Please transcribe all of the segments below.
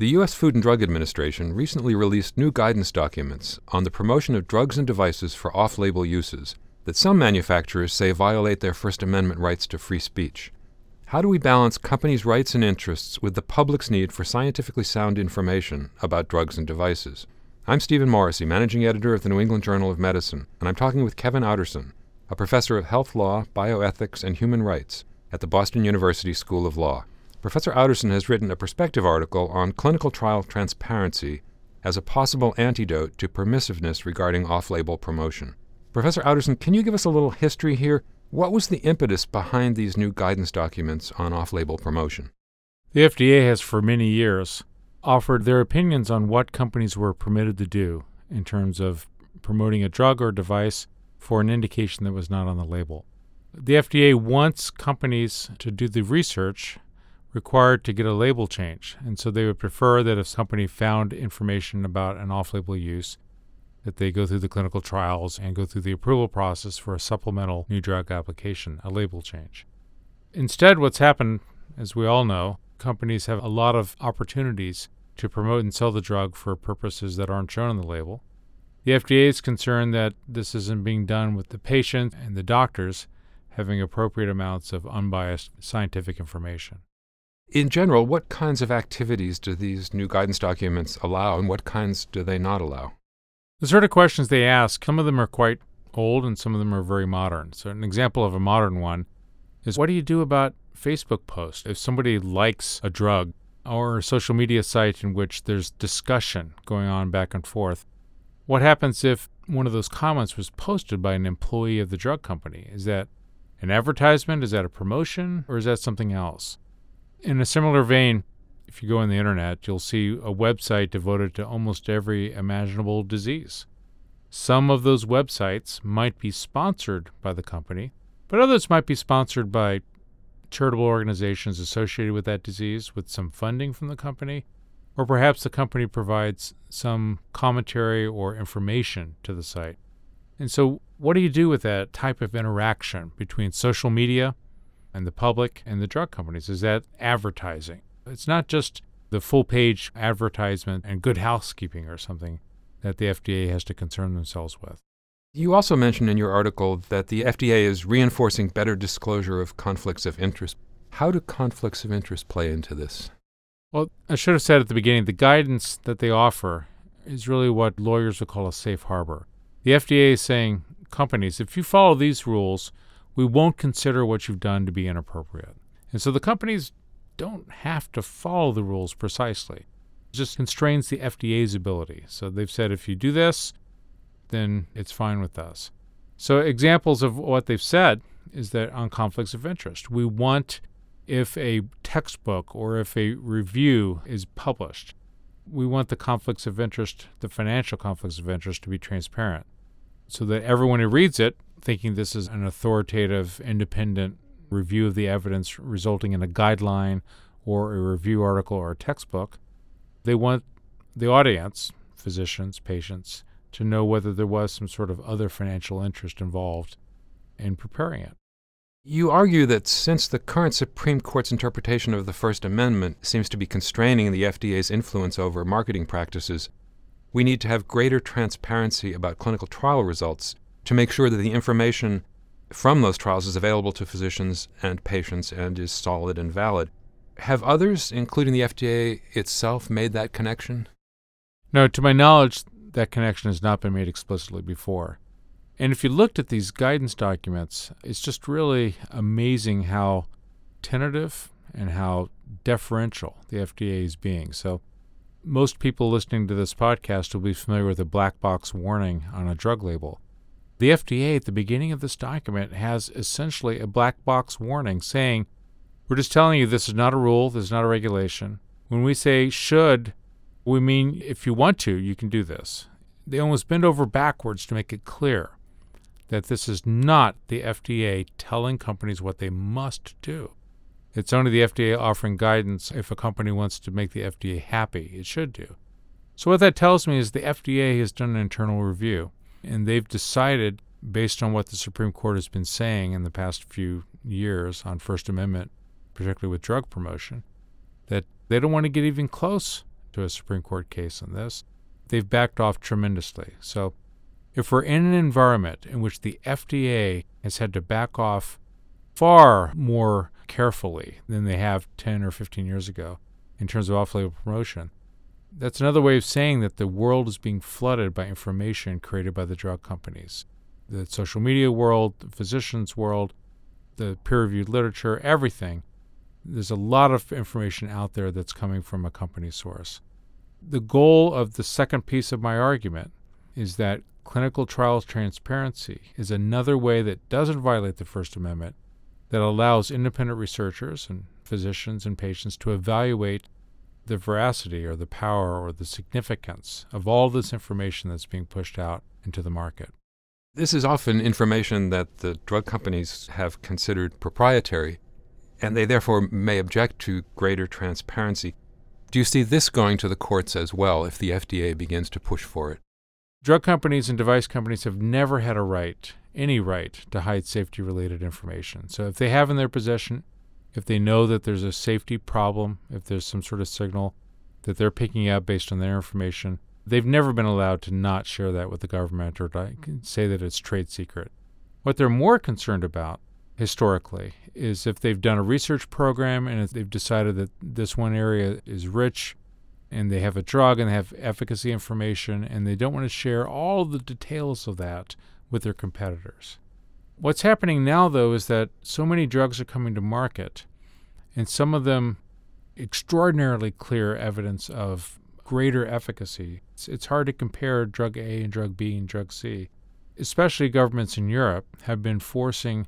The U.S. Food and Drug Administration recently released new guidance documents on the promotion of drugs and devices for off label uses that some manufacturers say violate their First Amendment rights to free speech. How do we balance companies' rights and interests with the public's need for scientifically sound information about drugs and devices? I'm Stephen Morrissey, managing editor of the New England Journal of Medicine, and I'm talking with Kevin Outterson, a professor of health law, bioethics, and human rights at the Boston University School of Law. Professor Outterson has written a perspective article on clinical trial transparency as a possible antidote to permissiveness regarding off label promotion. Professor Outterson, can you give us a little history here? What was the impetus behind these new guidance documents on off label promotion? The FDA has for many years offered their opinions on what companies were permitted to do in terms of promoting a drug or device for an indication that was not on the label. The FDA wants companies to do the research required to get a label change, and so they would prefer that if somebody found information about an off label use, that they go through the clinical trials and go through the approval process for a supplemental new drug application, a label change. Instead, what's happened, as we all know, companies have a lot of opportunities to promote and sell the drug for purposes that aren't shown on the label. The FDA is concerned that this isn't being done with the patient and the doctors having appropriate amounts of unbiased scientific information. In general, what kinds of activities do these new guidance documents allow and what kinds do they not allow? The sort of questions they ask, some of them are quite old and some of them are very modern. So, an example of a modern one is what do you do about Facebook posts? If somebody likes a drug or a social media site in which there's discussion going on back and forth, what happens if one of those comments was posted by an employee of the drug company? Is that an advertisement? Is that a promotion? Or is that something else? In a similar vein, if you go on the internet, you'll see a website devoted to almost every imaginable disease. Some of those websites might be sponsored by the company, but others might be sponsored by charitable organizations associated with that disease with some funding from the company, or perhaps the company provides some commentary or information to the site. And so, what do you do with that type of interaction between social media and the public and the drug companies? Is that advertising? It's not just the full page advertisement and good housekeeping or something that the FDA has to concern themselves with. You also mentioned in your article that the FDA is reinforcing better disclosure of conflicts of interest. How do conflicts of interest play into this? Well, I should have said at the beginning the guidance that they offer is really what lawyers would call a safe harbor. The FDA is saying, companies, if you follow these rules, we won't consider what you've done to be inappropriate. And so the companies don't have to follow the rules precisely. It just constrains the FDA's ability. So they've said if you do this, then it's fine with us. So examples of what they've said is that on conflicts of interest, we want if a textbook or if a review is published, we want the conflicts of interest, the financial conflicts of interest, to be transparent so that everyone who reads it, thinking this is an authoritative, independent review of the evidence resulting in a guideline or a review article or a textbook. They want the audience, physicians, patients, to know whether there was some sort of other financial interest involved in preparing it. You argue that since the current Supreme Court's interpretation of the First Amendment seems to be constraining the FDA's influence over marketing practices, we need to have greater transparency about clinical trial results to make sure that the information from those trials is available to physicians and patients and is solid and valid. Have others, including the FDA itself, made that connection? No, to my knowledge, that connection has not been made explicitly before. And if you looked at these guidance documents, it's just really amazing how tentative and how deferential the FDA is being. So, most people listening to this podcast will be familiar with a black box warning on a drug label. The FDA at the beginning of this document has essentially a black box warning saying, We're just telling you this is not a rule, this is not a regulation. When we say should, we mean if you want to, you can do this. They almost bend over backwards to make it clear that this is not the FDA telling companies what they must do. It's only the FDA offering guidance if a company wants to make the FDA happy. It should do. So, what that tells me is the FDA has done an internal review and they've decided, based on what the Supreme Court has been saying in the past few years on First Amendment, particularly with drug promotion, that they don't want to get even close to a Supreme Court case on this. They've backed off tremendously. So, if we're in an environment in which the FDA has had to back off far more carefully than they have 10 or 15 years ago in terms of off label promotion, that's another way of saying that the world is being flooded by information created by the drug companies. The social media world, the physicians' world, the peer reviewed literature, everything. There's a lot of information out there that's coming from a company source. The goal of the second piece of my argument is that clinical trials transparency is another way that doesn't violate the First Amendment, that allows independent researchers and physicians and patients to evaluate the veracity or the power or the significance of all this information that's being pushed out into the market. This is often information that the drug companies have considered proprietary, and they therefore may object to greater transparency. Do you see this going to the courts as well if the FDA begins to push for it? Drug companies and device companies have never had a right, any right, to hide safety related information. So if they have in their possession, if they know that there's a safety problem, if there's some sort of signal that they're picking up based on their information, They've never been allowed to not share that with the government or say that it's trade secret. What they're more concerned about historically is if they've done a research program and if they've decided that this one area is rich and they have a drug and they have efficacy information and they don't want to share all the details of that with their competitors. What's happening now, though, is that so many drugs are coming to market, and some of them extraordinarily clear evidence of greater efficacy. It's, it's hard to compare drug A and drug B and drug C. Especially governments in Europe have been forcing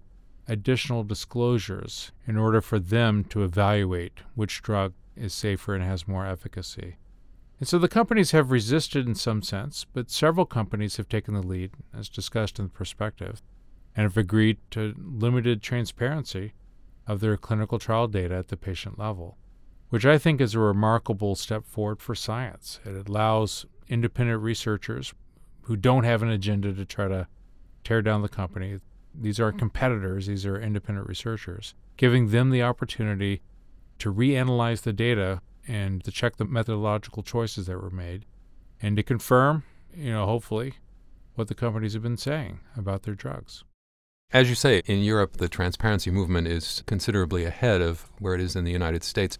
additional disclosures in order for them to evaluate which drug is safer and has more efficacy. And so the companies have resisted in some sense, but several companies have taken the lead, as discussed in the perspective, and have agreed to limited transparency of their clinical trial data at the patient level which I think is a remarkable step forward for science. It allows independent researchers who don't have an agenda to try to tear down the company. These are competitors, these are independent researchers, giving them the opportunity to reanalyze the data and to check the methodological choices that were made and to confirm, you know, hopefully, what the companies have been saying about their drugs. As you say, in Europe, the transparency movement is considerably ahead of where it is in the United States.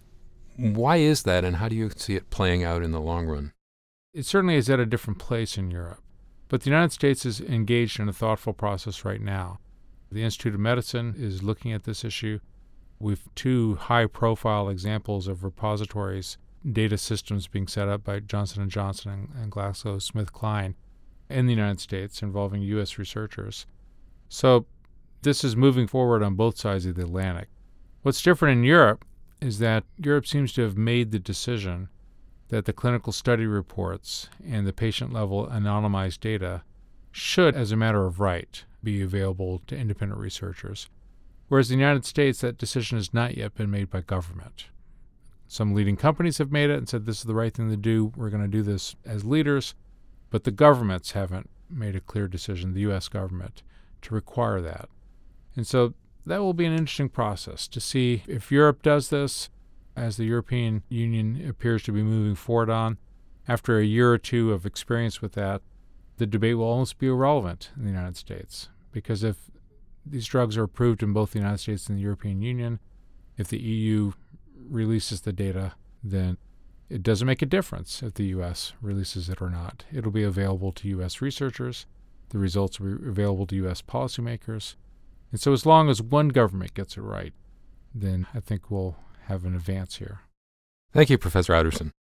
Why is that, and how do you see it playing out in the long run? It certainly is at a different place in Europe, but the United States is engaged in a thoughtful process right now. The Institute of Medicine is looking at this issue. We've two high-profile examples of repositories, data systems being set up by Johnson & Johnson and, and GlaxoSmithKline in the United States involving U.S. researchers. So this is moving forward on both sides of the Atlantic. What's different in Europe is that Europe seems to have made the decision that the clinical study reports and the patient level anonymized data should, as a matter of right, be available to independent researchers. Whereas in the United States, that decision has not yet been made by government. Some leading companies have made it and said this is the right thing to do. We're going to do this as leaders. But the governments haven't made a clear decision, the U.S. government, to require that. And so that will be an interesting process to see if Europe does this, as the European Union appears to be moving forward on. After a year or two of experience with that, the debate will almost be irrelevant in the United States. Because if these drugs are approved in both the United States and the European Union, if the EU releases the data, then it doesn't make a difference if the U.S. releases it or not. It'll be available to U.S. researchers. The results will be available to U.S. policymakers. And so, as long as one government gets it right, then I think we'll have an advance here. Thank you, Professor Outterson.